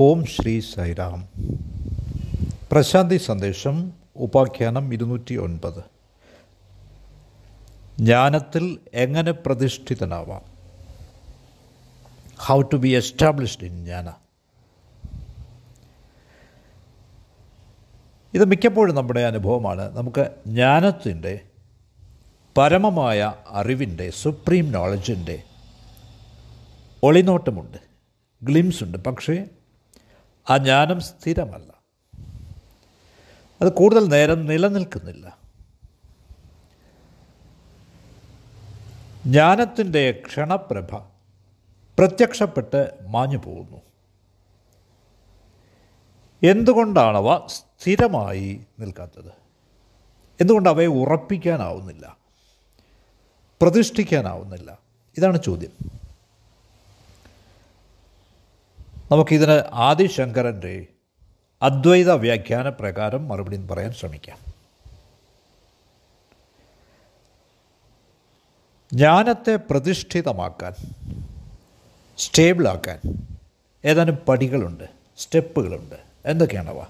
ഓം ശ്രീ സൈറാം. പ്രശാന്തി സന്ദേശം ഉപാഖ്യാനം ഇരുന്നൂറ്റി ഒൻപത് ജ്ഞാനത്തിൽ എങ്ങനെ പ്രതിഷ്ഠിതനാവാം? How to be established in jnana ഇത് മിക്കപ്പോഴും നമ്മുടെ അനുഭവമാണ്. നമുക്ക് ജ്ഞാനത്തിന്റെ പരമമായ അറിവിന്റെ സുപ്രീം നോളജിന്റെ ഒളിനോട്ടമുണ്ട് ഗ്ലിംസ് ഉണ്ട്. പക്ഷേ ആ ജ്ഞാനം സ്ഥിരമല്ല. അത് കൂടുതൽ നേരം നിലനിൽക്കുന്നില്ല. ജ്ഞാനത്തിന്റെ ക്ഷണപ്രഭ പ്രത്യക്ഷപ്പെട്ട് മാഞ്ഞു പോകുന്നു. എന്തുകൊണ്ടാണവ സ്ഥിരമായി നിൽക്കാത്തത്? എന്തുകൊണ്ട് അവയെ ഉറപ്പിക്കാനാവുന്നില്ല? പ്രതിഷ്ഠിക്കാനാവുന്നില്ല? ഇതാണ് ചോദ്യം. നമുക്കിതിന് ആദിശങ്കരന്റെ അദ്വൈത വ്യാഖ്യാന പ്രകാരം മറുപടി പറയാൻ ശ്രമിക്കാം. ജ്ഞാനത്തെ പ്രതിഷ്ഠിതമാക്കാൻ സ്റ്റേബിളാക്കാൻ ഏതാനും പടികളുണ്ട് സ്റ്റെപ്പുകളുണ്ട്. എന്തൊക്കെയാണവ?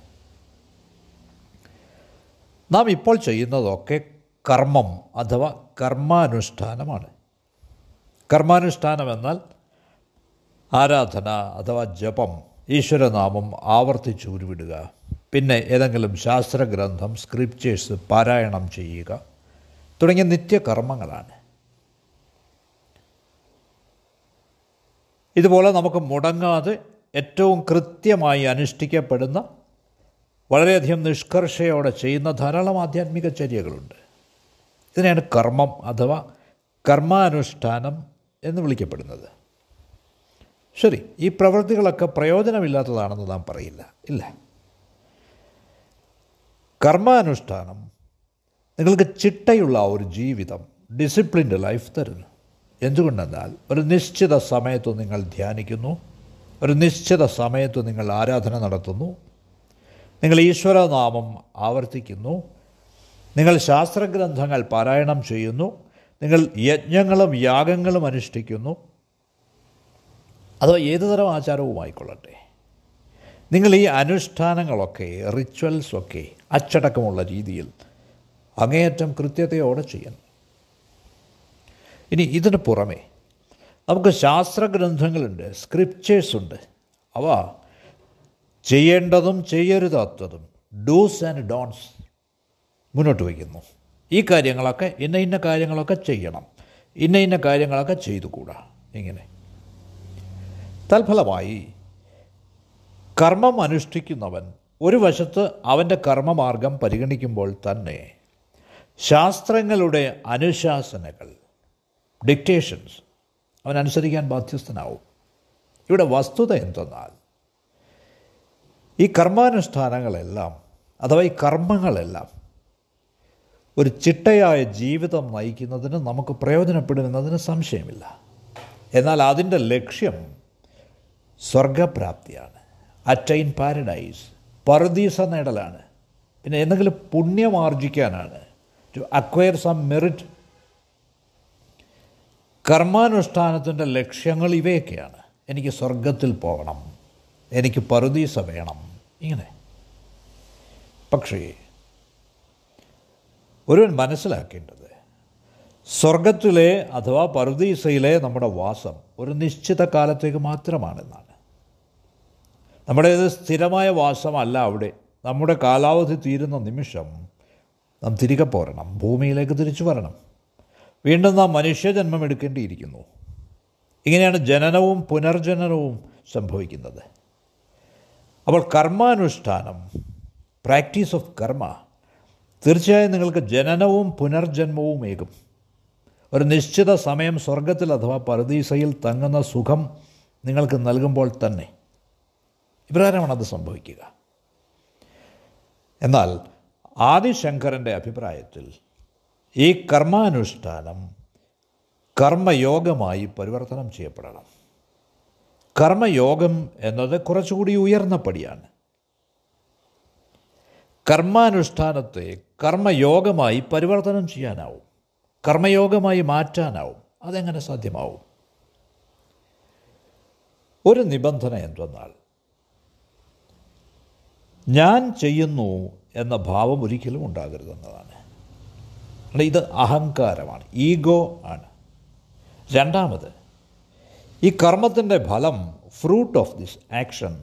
നാം ഇപ്പോൾ ചെയ്യുന്നതൊക്കെ കർമ്മം അഥവാ കർമാനുഷ്ഠാനമാണ്. കർമാനുഷ്ഠാനം എന്നാൽ ആരാധന അഥവാ ജപം ഈശ്വരനാമം ആവർത്തിച്ച് ഉരുവിടുക. പിന്നെ ഏതെങ്കിലും ശാസ്ത്രഗ്രന്ഥം സ്ക്രിപ്റ്റേഴ്സ് പാരായണം ചെയ്യുക. തുടങ്ങിയ നിത്യകർമ്മങ്ങളാണ്. ഇതുപോലെ നമുക്ക് മുടങ്ങാതെ ഏറ്റവും കൃത്യമായി അനുഷ്ഠിക്കപ്പെടുന്ന വളരെയധികം നിഷ്കർഷയോടെ ചെയ്യുന്ന ധാരാളം ആധ്യാത്മിക ചര്യകളുണ്ട്. ഇതിനെയാണ് കർമ്മം അഥവാ കർമാനുഷ്ഠാനം എന്ന് വിളിക്കപ്പെടുന്നത്. ശരി ഈ പ്രവൃത്തികളൊക്കെ പ്രയോജനമില്ലാത്തതാണെന്ന് നാം പറയില്ല ഇല്ല? കർമാനുഷ്ഠാനം നിങ്ങൾക്ക് ചിട്ടയുള്ള ഒരു ജീവിതം ഡിസിപ്ലിൻഡ് ലൈഫ് തരുന്നു. എന്തുകൊണ്ടെന്നാൽ ഒരു നിശ്ചിത സമയത്ത് നിങ്ങൾ ധ്യാനിക്കുന്നു ഒരു നിശ്ചിത സമയത്ത് നിങ്ങൾ ആരാധന നടത്തുന്നു നിങ്ങൾ ഈശ്വരനാമം ആവർത്തിക്കുന്നു നിങ്ങൾ ശാസ്ത്രഗ്രന്ഥങ്ങൾ പാരായണം ചെയ്യുന്നു നിങ്ങൾ യജ്ഞങ്ങളും യാഗങ്ങളും അനുഷ്ഠിക്കുന്നു അഥവാ ഏതു തരം ആചാരവും ആയിക്കൊള്ളട്ടെ? നിങ്ങൾ ഈ അനുഷ്ഠാനങ്ങളൊക്കെ റിച്വൽസൊക്കെ അച്ചടക്കമുള്ള രീതിയിൽ അങ്ങേയറ്റം കൃത്യതയോടെ ചെയ്യണം. ഇനി ഇതിന് പുറമെ നമുക്ക് ശാസ്ത്രഗ്രന്ഥങ്ങളുണ്ട് സ്ക്രിപ്റ്റേഴ്സ് ഉണ്ട്. അവ ചെയ്യേണ്ടതും ചെയ്യരുതാത്തതും ഡൂസ് ആൻഡ് ഡോൺസ് മുന്നോട്ട് വയ്ക്കുന്നു. ഈ കാര്യങ്ങളൊക്കെ ഇന്ന ഇന്ന കാര്യങ്ങളൊക്കെ ചെയ്യണം. ഇന്ന ഇന്ന കാര്യങ്ങളൊക്കെ ചെയ്തുകൂടാ. ഇങ്ങനെ. തൽഫലമായി കർമ്മം അനുഷ്ഠിക്കുന്നവൻ ഒരു വശത്ത് അവന്റെ കർമ്മമാർഗം പരിഗണിക്കുമ്പോൾ തന്നെ ശാസ്ത്രങ്ങളുടെ അനുശാസനകൾ ഡിക്റ്റേഷൻസ് അവൻ അനുസരിക്കാൻ ബാധ്യസ്ഥനാവും. ഇവിടെ വസ്തുത എന്തെന്നാൽ ഈ കർമാനുഷ്ഠാനങ്ങളെല്ലാം അഥവാ ഈ കർമ്മങ്ങളെല്ലാം ഒരു ചിട്ടയായ ജീവിതം നയിക്കുന്നതിന് നമുക്ക് പ്രയോജനപ്പെടുമെന്നതിന് സംശയമില്ല. എന്നാൽ അതിന്റെ ലക്ഷ്യം സ്വർഗപ്രാപ്തിയാണ് അറ്റൈൻ പാരഡൈസ് പറുദീസ നേടലാണ്. പിന്നെ എന്തെങ്കിലും പുണ്യം ആർജിക്കാനാണ് ടു അക്വയർ സം മെറിറ്റ് കർമാനുഷ്ഠാനത്തിന്റെ ലക്ഷ്യങ്ങൾ ഇവയൊക്കെയാണ്. എനിക്ക് സ്വർഗത്തിൽ പോകണം. എനിക്ക് പറുദീസ വേണം. ഇങ്ങനെ. പക്ഷേ ഒരുവൻ മനസ്സിലാക്കേണ്ടത് സ്വർഗത്തിലെ അഥവാ പറുദീസയിലെ നമ്മുടെ വാസം ഒരു നിശ്ചിത കാലത്തേക്ക് മാത്രമാണെന്നാണ്. നമ്മുടേത് സ്ഥിരമായ വാസമല്ല അവിടെ. നമ്മുടെ കാലാവധി തീരുന്ന നിമിഷം നാം തിരികെ പോരണം. ഭൂമിയിലേക്ക് തിരിച്ചു വരണം. വീണ്ടും നാം മനുഷ്യജന്മം എടുക്കേണ്ടിയിരിക്കുന്നു. ഇങ്ങനെയാണ് ജനനവും പുനർജനനവും സംഭവിക്കുന്നത്. അപ്പോൾ കർമാനുഷ്ഠാനം പ്രാക്ടീസ് ഓഫ് കർമ്മ തീർച്ചയായും നിങ്ങൾക്ക് ജനനവും പുനർജന്മവും ഏകും. ഒരു നിശ്ചിത സമയം സ്വർഗത്തിൽ അഥവാ പരദീസയിൽ തങ്ങുന്ന സുഖം നിങ്ങൾക്ക് നൽകുമ്പോൾ തന്നെ. ഇപ്രകാരമാണ് അത് സംഭവിക്കുക. എന്നാൽ ആദിശങ്കരന്റെ അഭിപ്രായത്തിൽ ഈ കർമാനുഷ്ഠാനം കർമ്മയോഗമായി പരിവർത്തനം ചെയ്യപ്പെടണം. കർമ്മയോഗം എന്നത് കുറച്ചുകൂടി ഉയർന്ന പടിയാണ് കർമാനുഷ്ഠാനത്തെ കർമ്മയോഗമായി പരിവർത്തനം ചെയ്യാനാവും. കർമ്മയോഗമായി മാറ്റാനാവും. അതെങ്ങനെ സാധ്യമാവും? ഒരു നിബന്ധന എന്തെന്നാൽ ഞാൻ ചെയ്യുന്നു എന്ന ഭാവം ഒരിക്കലും ഉണ്ടാകരുതെന്നതാണ് ഇത് അഹങ്കാരമാണ് ഈഗോ ആണ്. രണ്ടാമത് ഈ കർമ്മത്തിന്റെ ഫലം ഫ്രൂട്ട് ഓഫ് ദിസ് ആക്ഷൻ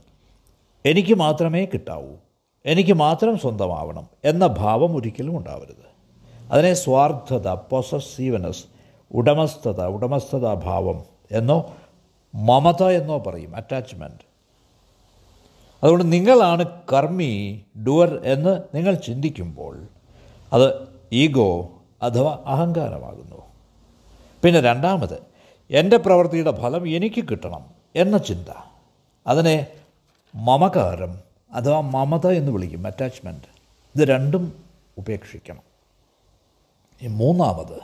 എനിക്ക് മാത്രമേ കിട്ടാവൂ എനിക്ക് മാത്രം സ്വന്തമാവണം എന്ന ഭാവം ഒരിക്കലും ഉണ്ടാവരുത്. അതിനെ സ്വാർത്ഥത പൊസസീവനസ് ഉടമസ്ഥത ഉടമസ്ഥതാ ഭാവം എന്നോ മമത എന്നോ പറയും അറ്റാച്ച്മെന്റ് അതുകൊണ്ട് നിങ്ങളാണ് കർമ്മി ഡുവർ എന്ന് നിങ്ങൾ ചിന്തിക്കുമ്പോൾ അത് ഈഗോ അഥവാ അഹങ്കാരമാകുന്നു. പിന്നെ രണ്ടാമത് എന്റെ പ്രവൃത്തിയുടെ ഫലം എനിക്ക് കിട്ടണം എന്ന ചിന്ത. അതിനെ മമകാരം അഥവാ മമത എന്ന് വിളിക്കും അറ്റാച്ച്മെന്റ് ഇത് രണ്ടും ഉപേക്ഷിക്കണം. ഈ മൂന്നാമത്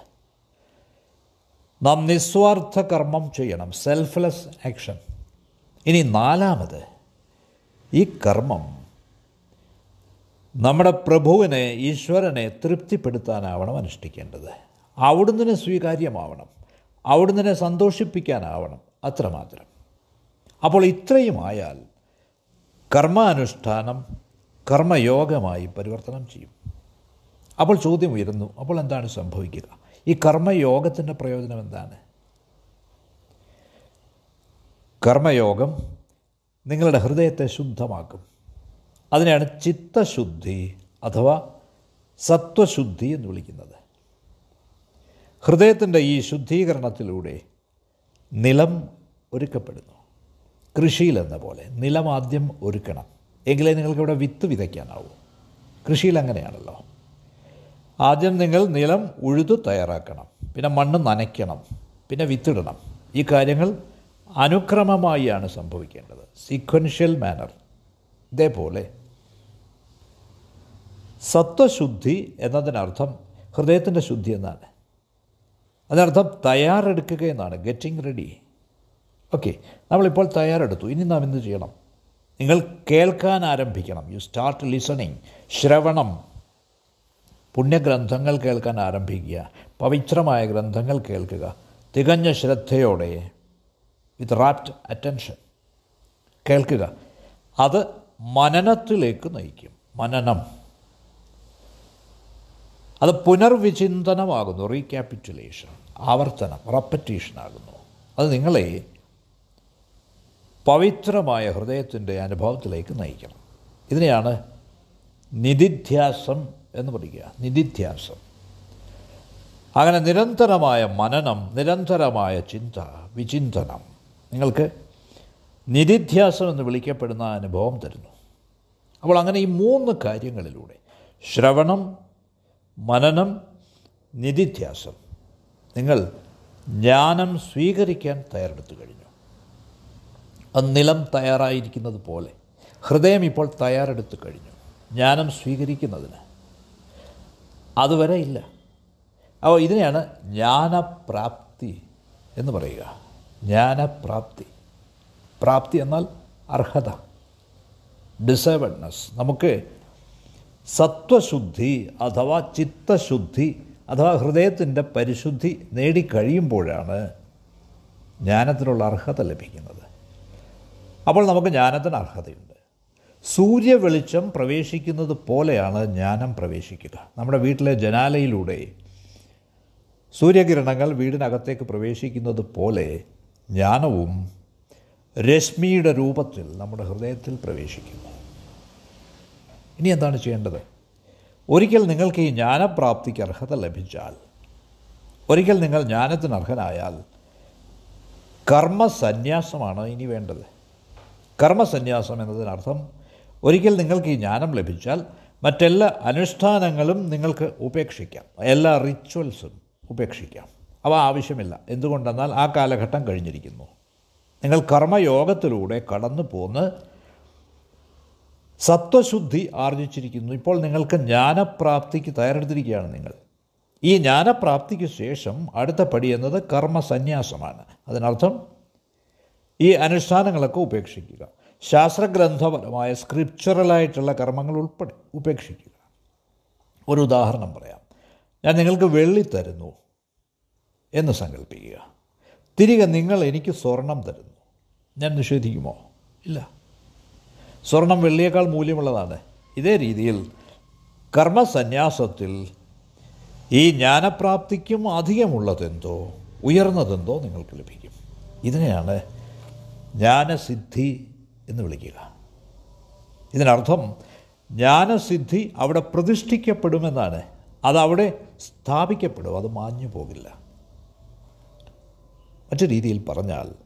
നാം നിസ്വാർത്ഥ കർമ്മം ചെയ്യണം സെൽഫ്ലെസ് ആക്ഷൻ ഇനി നാലാമത് ഈ കർമ്മം നമ്മുടെ പ്രഭുവിനെ ഈശ്വരനെ തൃപ്തിപ്പെടുത്താനാവണം അനുഷ്ഠിക്കേണ്ടത്. അവിടുന്ന് സ്വീകാര്യമാവണം. അവിടുന്ന് സന്തോഷിപ്പിക്കാനാവണം. അത്രമാത്രം. അപ്പോൾ ഇത്രയും ആയാൽ കർമാനുഷ്ഠാനം കർമ്മയോഗമായി പരിവർത്തനം ചെയ്യും. അപ്പോൾ ചോദ്യം ഉയരുന്നു. അപ്പോൾ എന്താണ് സംഭവിക്കുക? ഈ കർമ്മയോഗത്തിന്റെ പ്രയോജനം എന്താണ്? കർമ്മയോഗം നിങ്ങളുടെ ഹൃദയത്തെ ശുദ്ധമാക്കും. അതിനെയാണ് ചിത്തശുദ്ധി അഥവാ സത്വശുദ്ധി എന്ന് വിളിക്കുന്നത്. ഹൃദയത്തിന്റെ ഈ ശുദ്ധീകരണത്തിലൂടെ നിലം ഒരുക്കപ്പെടുന്നു. കൃഷിയിലെന്ന പോലെ നിലം ആദ്യം ഒരുക്കണം. എങ്കിലേ നിങ്ങൾക്കിവിടെ വിത്ത് വിതയ്ക്കാനാവൂ. കൃഷിയിൽ അങ്ങനെയാണല്ലോ. ആദ്യം നിങ്ങൾ നിലം ഉഴുതു തയ്യാറാക്കണം. പിന്നെ മണ്ണ് നനയ്ക്കണം. പിന്നെ വിത്തിടണം. ഈ കാര്യങ്ങൾ അനുക്രമമായാണ് സംഭവിക്കേണ്ടത്. സീക്വൻഷ്യൽ മാനർ ഇതേപോലെ. സത്വശുദ്ധി എന്നതിനർത്ഥം ഹൃദയത്തിന്റെ ശുദ്ധി എന്നാണ്. അതിനർത്ഥം തയ്യാറെടുക്കുക എന്നാണ്. ഗെറ്റിംഗ് റെഡി ഓക്കെ നമ്മളിപ്പോൾ തയ്യാറെടുത്തു. ഇനി നാം എന്ത് ചെയ്യണം? നിങ്ങൾ കേൾക്കാൻ ആരംഭിക്കണം. യു സ്റ്റാർട്ട് ലിസണിങ് ശ്രവണം. പുണ്യഗ്രന്ഥങ്ങൾ കേൾക്കാൻ ആരംഭിക്കുക. പവിത്രമായ ഗ്രന്ഥങ്ങൾ കേൾക്കുക. തികഞ്ഞ ശ്രദ്ധയോടെ. വിത്ത് റാപ്റ്റ് അറ്റൻഷൻ കേൾക്കുക. അത് മനനത്തിലേക്ക് നയിക്കും. മനനം. അത് പുനർവിചിന്തനമാകുന്നു. റീക്യാപിറ്റുലേഷൻ ആവർത്തനം റപ്പറ്റീഷനാകുന്നു അത് നിങ്ങളെ പവിത്രമായ ഹൃദയത്തിന്റെ അനുഭവത്തിലേക്ക് നയിക്കണം. ഇതിനെയാണ് നിധിധ്യാസം എന്ന് പറയുക നിധിധ്യാസം. അങ്ങനെ നിരന്തരമായ മനനം നിരന്തരമായ ചിന്ത വിചിന്തനം. നിങ്ങൾക്ക് നിധിധ്യാസം എന്ന് വിളിക്കപ്പെടുന്ന അനുഭവം തരുന്നു. അപ്പോൾ അങ്ങനെ ഈ മൂന്ന് കാര്യങ്ങളിലൂടെ ശ്രവണം മനനം നിധിധ്യാസം നിങ്ങൾ ജ്ഞാനം സ്വീകരിക്കാൻ തയ്യാറെടുത്തു കഴിഞ്ഞു. അത് നിലം തയ്യാറായിരിക്കുന്നത് പോലെ ഹൃദയം ഇപ്പോൾ തയ്യാറെടുത്തു കഴിഞ്ഞു. ജ്ഞാനം സ്വീകരിക്കുന്നതിന്. അതുവരെ ഇല്ല. അപ്പോൾ ഇതിനെയാണ് ജ്ഞാനപ്രാപ്തി എന്ന് പറയുക. ജ്ഞാനപ്രാപ്തി. പ്രാപ്തി എന്നാൽ അർഹത. ഡിസേബിൾനെസ് നമുക്ക് സത്വശുദ്ധി അഥവാ ചിത്തശുദ്ധി അഥവാ ഹൃദയത്തിന്റെ പരിശുദ്ധി നേടിക്കഴിയുമ്പോഴാണ് ജ്ഞാനത്തിനുള്ള അർഹത ലഭിക്കുന്നത്. അപ്പോൾ നമുക്ക് ജ്ഞാനത്തിന് അർഹതയുണ്ട്. സൂര്യ വെളിച്ചം പ്രവേശിക്കുന്നത് പോലെയാണ് ജ്ഞാനം പ്രവേശിക്കുക. നമ്മുടെ വീട്ടിലെ ജനാലയിലൂടെ സൂര്യകിരണങ്ങൾ വീടിനകത്തേക്ക് പ്രവേശിക്കുന്നത് പോലെ ജ്ഞാനവും രശ്മിയുടെ രൂപത്തിൽ നമ്മുടെ ഹൃദയത്തിൽ പ്രവേശിക്കുന്നു. ഇനി എന്താണ് ചെയ്യേണ്ടത്? ഒരിക്കൽ നിങ്ങൾക്ക് ഈ ജ്ഞാനപ്രാപ്തിക്ക് അർഹത ലഭിച്ചാൽ ഒരിക്കൽ നിങ്ങൾ ജ്ഞാനത്തിന് അർഹനായാൽ കർമ്മസന്യാസമാണ് ഇനി വേണ്ടത്. കർമ്മസന്യാസം എന്നതിനർത്ഥം ഒരിക്കൽ നിങ്ങൾക്ക് ഈ ജ്ഞാനം ലഭിച്ചാൽ മറ്റെല്ലാ അനുഷ്ഠാനങ്ങളും നിങ്ങൾക്ക് ഉപേക്ഷിക്കാം. എല്ലാ റിച്വൽസും ഉപേക്ഷിക്കാം. അവ ആവശ്യമില്ല. എന്തുകൊണ്ടെന്നാൽ ആ കാലഘട്ടം കഴിഞ്ഞിരിക്കുന്നു. നിങ്ങൾ കർമ്മയോഗത്തിലൂടെ കടന്നു പോന്ന് സത്വശുദ്ധി ആർജിച്ചിരിക്കുന്നു. ഇപ്പോൾ നിങ്ങൾക്ക് ജ്ഞാനപ്രാപ്തിക്ക് തയ്യാറെടുത്തിരിക്കുകയാണ് നിങ്ങൾ. ഈ ജ്ഞാനപ്രാപ്തിക്ക് ശേഷം അടുത്ത പടി എന്നത് കർമ്മസന്യാസമാണ്. അതിനർത്ഥം ഈ അനുഷ്ഠാനങ്ങളൊക്കെ ഉപേക്ഷിക്കുക. ശാസ്ത്രഗ്രന്ഥപരമായ സ്ക്രിപ്ചറലായിട്ടുള്ള കർമ്മങ്ങൾ ഉൾപ്പെടെ ഉപേക്ഷിക്കുക. ഒരു ഉദാഹരണം പറയാം. ഞാൻ നിങ്ങൾക്ക് വെള്ളി തരുന്നു എന്ന് സങ്കല്പിക്കുക. തിരികെ നിങ്ങൾ എനിക്ക് സ്വർണം തരുന്നു. ഞാൻ നിഷേധിക്കുമോ? ഇല്ല. സ്വർണം വെള്ളിയേക്കാൾ മൂല്യമുള്ളതാണ്. ഇതേ രീതിയിൽ കർമ്മസന്യാസത്തിൽ ഈ ജ്ഞാനപ്രാപ്തിക്കും അധികമുള്ളതെന്തോ ഉയർന്നതെന്തോ നിങ്ങൾക്ക് ലഭിക്കും. ഇതിനെയാണ് ജ്ഞാനസിദ്ധി എന്ന് വിളിക്കുക. ഇതിനർത്ഥം ജ്ഞാനസിദ്ധി അവിടെ പ്രതിഷ്ഠിക്കപ്പെടുമെന്നാണ്. അതവിടെ സ്ഥാപിക്കപ്പെടും. അത് മാഞ്ഞു പോകില്ല മറ്റു രീതിയിൽ പറഞ്ഞാൽ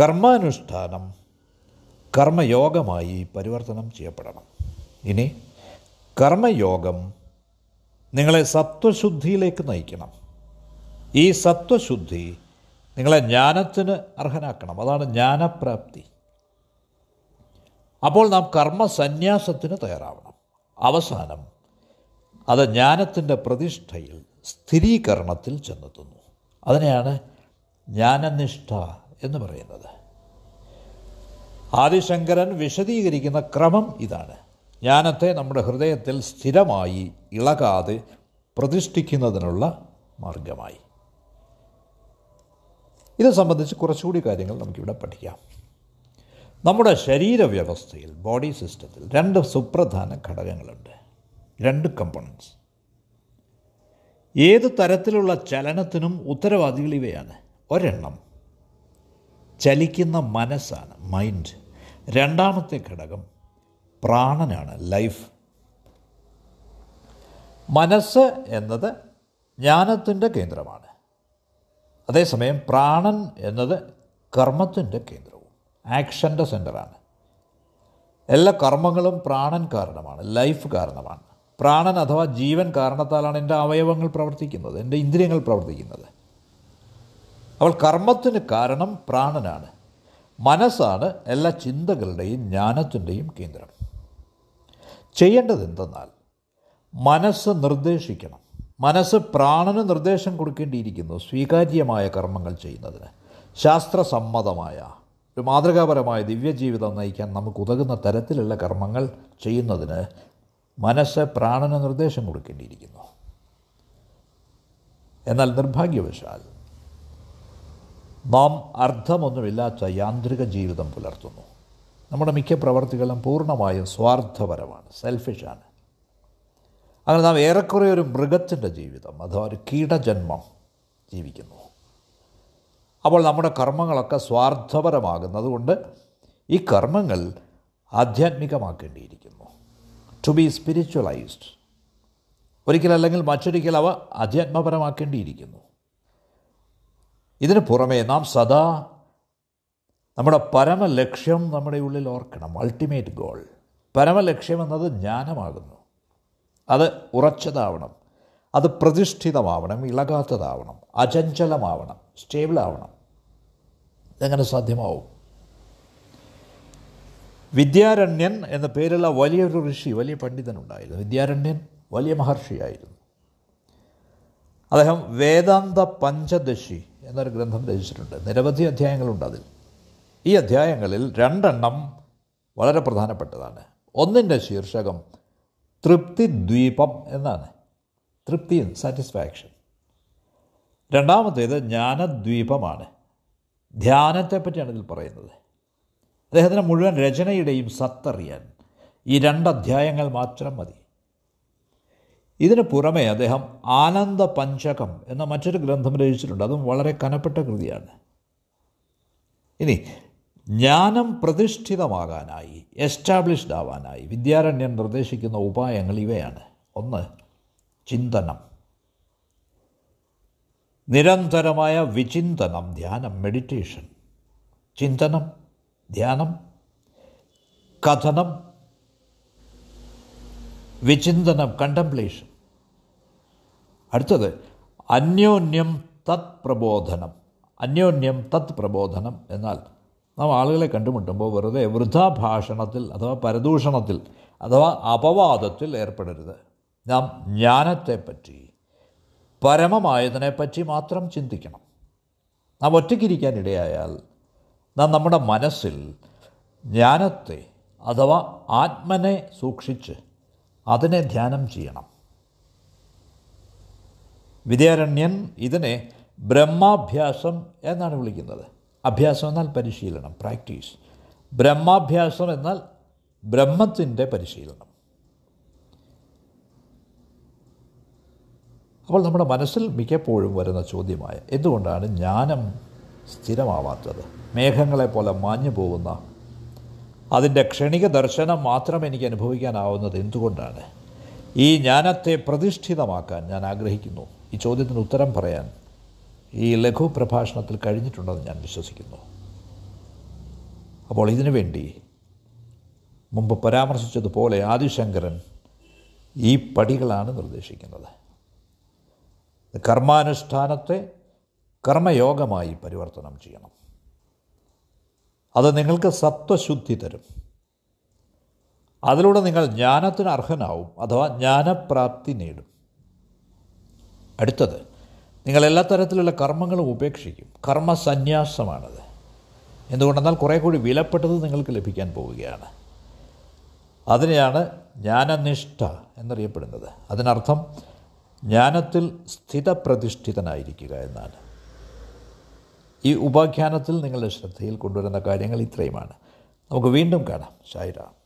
കർമാനുഷ്ഠാനം കർമ്മയോഗമായി പരിവർത്തനം ചെയ്യപ്പെടണം. ഇനി കർമ്മയോഗം നിങ്ങളെ സത്വശുദ്ധിയിലേക്ക് നയിക്കണം. ഈ സത്വശുദ്ധി നിങ്ങളെ ജ്ഞാനത്തിന് അർഹനാക്കണം. അതാണ് ജ്ഞാനപ്രാപ്തി. അപ്പോൾ നാം കർമ്മസന്യാസത്തിന് തയ്യാറാവണം. അവസാനം അത് ജ്ഞാനത്തിന്റെ പ്രതിഷ്ഠയിൽ സ്ഥിരീകരണത്തിൽ ചെന്നെത്തുന്നു. അതിനെയാണ് ജ്ഞാനനിഷ്ഠ എന്ന് പറയുന്നത്. ആദിശങ്കരൻ വിശദീകരിക്കുന്ന ക്രമം ഇതാണ്. ജ്ഞാനത്തെ നമ്മുടെ ഹൃദയത്തിൽ സ്ഥിരമായി ഇളകാതെ പ്രതിഷ്ഠിക്കുന്നതിനുള്ള മാർഗമായി. ഇത് സംബന്ധിച്ച് കുറച്ചുകൂടി കാര്യങ്ങൾ നമുക്കിവിടെ പഠിക്കാം. നമ്മുടെ ശരീരവ്യവസ്ഥയിൽ ബോഡി സിസ്റ്റത്തിൽ രണ്ട് സുപ്രധാന ഘടകങ്ങളുണ്ട്. രണ്ട് കമ്പോണൻസ് ഏത് തരത്തിലുള്ള ചലനത്തിനും ഉത്തരവാദികൾ ഇവയാണ്. ഒരെണ്ണം ചലിക്കുന്ന മനസ്സാണ് മൈൻഡ് രണ്ടാമത്തെ ഘടകം പ്രാണനാണ് ലൈഫ് മനസ്സ് എന്നത് ജ്ഞാനത്തിന്റെ കേന്ദ്രമാണ്. അതേസമയം പ്രാണൻ എന്നത് കർമ്മത്തിന്റെ കേന്ദ്രവും ആക്ഷന്റെ സെന്ററാണ് എല്ലാ കർമ്മങ്ങളും പ്രാണൻ കാരണമാണ് ലൈഫ് കാരണമാണ്. പ്രാണൻ അഥവാ ജീവൻ കാരണത്താലാണ് എന്റെ അവയവങ്ങൾ പ്രവർത്തിക്കുന്നത് എന്റെ ഇന്ദ്രിയങ്ങൾ പ്രവർത്തിക്കുന്നത്. അവൾ കർമ്മത്തിന് കാരണം പ്രാണനാണ്. മനസ്സാണ് എല്ലാ ചിന്തകളുടെയും ജ്ഞാനത്തിന്റെയും കേന്ദ്രം. ചെയ്യേണ്ടത് എന്തെന്നാൽ മനസ്സ് നിർദ്ദേശിക്കണം. മനസ്സ് പ്രാണന് നിർദ്ദേശം കൊടുക്കേണ്ടിയിരിക്കുന്നു സ്വീകാര്യമായ കർമ്മങ്ങൾ ചെയ്യുന്നതിന്. ശാസ്ത്രസമ്മതമായ ഒരു മാതൃകാപരമായ ദിവ്യജീവിതം നയിക്കാൻ നമുക്ക് ഉതകുന്ന തരത്തിലുള്ള കർമ്മങ്ങൾ ചെയ്യുന്നതിന് മനസ്സ് പ്രാണന് നിർദ്ദേശം കൊടുക്കേണ്ടിയിരിക്കുന്നു. എന്നാൽ നിർഭാഗ്യവശാൽ നാം അർത്ഥമൊന്നുമില്ലാത്ത യാന്ത്രിക ജീവിതം പുലർത്തുന്നു. നമ്മുടെ മിക്ക പ്രവർത്തികളും പൂർണമായും സ്വാർത്ഥപരമാണ് സെൽഫിഷാണ് അങ്ങനെ നാം ഏറെക്കുറെ ഒരു മൃഗത്തിന്റെ ജീവിതം അഥവാ ഒരു കീടജന്മം ജീവിക്കുന്നു. അപ്പോൾ നമ്മുടെ കർമ്മങ്ങളൊക്കെ സ്വാർത്ഥപരമാകുന്നതുകൊണ്ട് ഈ കർമ്മങ്ങൾ ആധ്യാത്മികമാക്കേണ്ടിയിരിക്കുന്നു. ടു ബി സ്പിരിച്വലൈസ്ഡ് ഒരിക്കലല്ലെങ്കിൽ മറ്റൊരിക്കൽ അവ അധ്യാത്മപരമാക്കേണ്ടിയിരിക്കുന്നു ഇതിന് പുറമേ നാം സദാ നമ്മുടെ പരമലക്ഷ്യം നമ്മുടെ ഉള്ളിൽ ഓർക്കണം. അൾട്ടിമേറ്റ് ഗോൾ പരമലക്ഷ്യം എന്നത് ജ്ഞാനമാകുന്നു. അത് ഉറച്ചതാവണം. അത് പ്രതിഷ്ഠിതമാവണം. ഇളകാത്തതാവണം. അചഞ്ചലമാവണം. സ്റ്റേബിളാവണം. ഇതെങ്ങനെ സാധ്യമാവും? വിദ്യാരണ്യൻ എന്ന പേരുള്ള വലിയൊരു ഋഷി വലിയ പണ്ഡിതനുണ്ടായിരുന്നു. വിദ്യാരണ്യൻ വലിയ മഹർഷിയായിരുന്നു. അദ്ദേഹം വേദാന്ത പഞ്ചദശി എന്നൊരു ഗ്രന്ഥം രചിച്ചിട്ടുണ്ട്. നിരവധി അധ്യായങ്ങളുണ്ട് അതിൽ. ഈ അധ്യായങ്ങളിൽ രണ്ടെണ്ണം വളരെ പ്രധാനപ്പെട്ടതാണ്. ഒന്നിന്റെ ശീർഷകം തൃപ്തി ദ്വീപം എന്നാണ്. തൃപ്തി സാറ്റിസ്ഫാക്ഷൻ രണ്ടാമത്തേത് ജ്ഞാനദ്വീപമാണ്. ധ്യാനത്തെപ്പറ്റിയാണ് ഇതിൽ പറയുന്നത്. അദ്ദേഹത്തിന് മുഴുവൻ രചനയുടെയും സത്തറിയാൻ ഈ രണ്ട് അധ്യായങ്ങൾ മാത്രം മതി. ഇതിന് പുറമെ അദ്ദേഹം ആനന്ദ പഞ്ചകം എന്ന മറ്റൊരു ഗ്രന്ഥം രചിച്ചിട്ടുണ്ട്. അതും വളരെ കനപ്പെട്ട കൃതിയാണ്. ഇനി ജ്ഞാനം പ്രതിഷ്ഠിതമാകാനായി എസ്റ്റാബ്ലിഷ്ഡ് ആവാനായി വിദ്യാരണ്യൻ നിർദ്ദേശിക്കുന്ന ഉപായങ്ങൾ ഇവയാണ്. ഒന്ന് ചിന്തനം. നിരന്തരമായ വിചിന്തനം ധ്യാനം മെഡിറ്റേഷൻ ചിന്തനം ധ്യാനം. കഥനം. വിചിന്തനം കണ്ടംപ്ലേഷൻ അടുത്തത് അന്യോന്യം തത് പ്രബോധനം. അന്യോന്യം തത് പ്രബോധനം എന്നാൽ നാം ആളുകളെ കണ്ടുമുട്ടുമ്പോൾ വെറുതെ വൃഥാഭാഷണത്തിൽ അഥവാ പരദൂഷണത്തിൽ അഥവാ അപവാദത്തിൽ ഏർപ്പെടരുത്. നാം ജ്ഞാനത്തെപ്പറ്റി പരമമായതിനെപ്പറ്റി മാത്രം ചിന്തിക്കണം. നാം ഒറ്റയ്ക്കിരിക്കാൻ ഇടയായാൽ നാം നമ്മുടെ മനസ്സിൽ ജ്ഞാനത്തെ അഥവാ ആത്മനെ സൂക്ഷിച്ച് അതിനെ ധ്യാനം ചെയ്യണം. വിദ്യാരണ്യൻ ഇതിനെ ബ്രഹ്മാഭ്യാസം എന്നാണ് വിളിക്കുന്നത്. അഭ്യാസം എന്നാൽ പരിശീലനം പ്രാക്ടീസ്. ബ്രഹ്മാഭ്യാസം എന്നാൽ ബ്രഹ്മത്തിന്റെ പരിശീലനം. അപ്പോൾ നമ്മുടെ മനസ്സിൽ മിക്കപ്പോഴും വരുന്ന ചോദ്യമായ എന്തുകൊണ്ടാണ് ജ്ഞാനം സ്ഥിരമാവാത്തത്? മേഘങ്ങളെ പോലെ മാഞ്ഞു പോകുന്ന അതിന്റെ ക്ഷണിക ദർശനം മാത്രം എനിക്ക് അനുഭവിക്കാനാവുന്നത് എന്തുകൊണ്ടാണ്? ഈ ജ്ഞാനത്തെ പ്രതിഷ്ഠിതമാക്കാൻ ഞാൻ ആഗ്രഹിക്കുന്നു. ഈ ചോദ്യത്തിന് ഉത്തരം പറയാൻ ഈ ലഘു പ്രഭാഷണത്തിൽ കഴിഞ്ഞിട്ടുണ്ടെന്ന് ഞാൻ വിശ്വസിക്കുന്നു. അപ്പോൾ ഇതിനു വേണ്ടി മുമ്പ് പരാമർശിച്ചതുപോലെ ആദിശങ്കരൻ ഈ പടികളാണ് നിർദ്ദേശിക്കുന്നത്. കർമാനുഷ്ഠാനത്തെ കർമ്മയോഗമായി പരിവർത്തനം ചെയ്യണം. അത് നിങ്ങൾക്ക് സത്വശുദ്ധി തരും. അതിലൂടെ നിങ്ങൾ ജ്ഞാനത്തിന് അർഹനാവും അഥവാ ജ്ഞാനപ്രാപ്തി നേടും. അടുത്തത് നിങ്ങൾ എല്ലാ തരത്തിലുള്ള കർമ്മങ്ങളും ഉപേക്ഷിക്കും. കർമ്മസന്യാസമാണത് എന്തുകൊണ്ടെന്നാൽ കുറേ കൂടി വിലപ്പെട്ടത് നിങ്ങൾക്ക് ലഭിക്കാൻ പോവുകയാണ്. അതിനെയാണ് ജ്ഞാനനിഷ്ഠ എന്നറിയപ്പെടുന്നത്. അതിനർത്ഥം ജ്ഞാനത്തിൽ സ്ഥിതപ്രതിഷ്ഠിതനായിരിക്കുക എന്നാണ്. ഈ ഉപാഖ്യാനത്തിൽ നിങ്ങളുടെ ശ്രദ്ധയിൽ കൊണ്ടുവരുന്ന കാര്യങ്ങൾ ഇത്രയുമാണ്. നമുക്ക് വീണ്ടും കാണാം. ഷായിറാം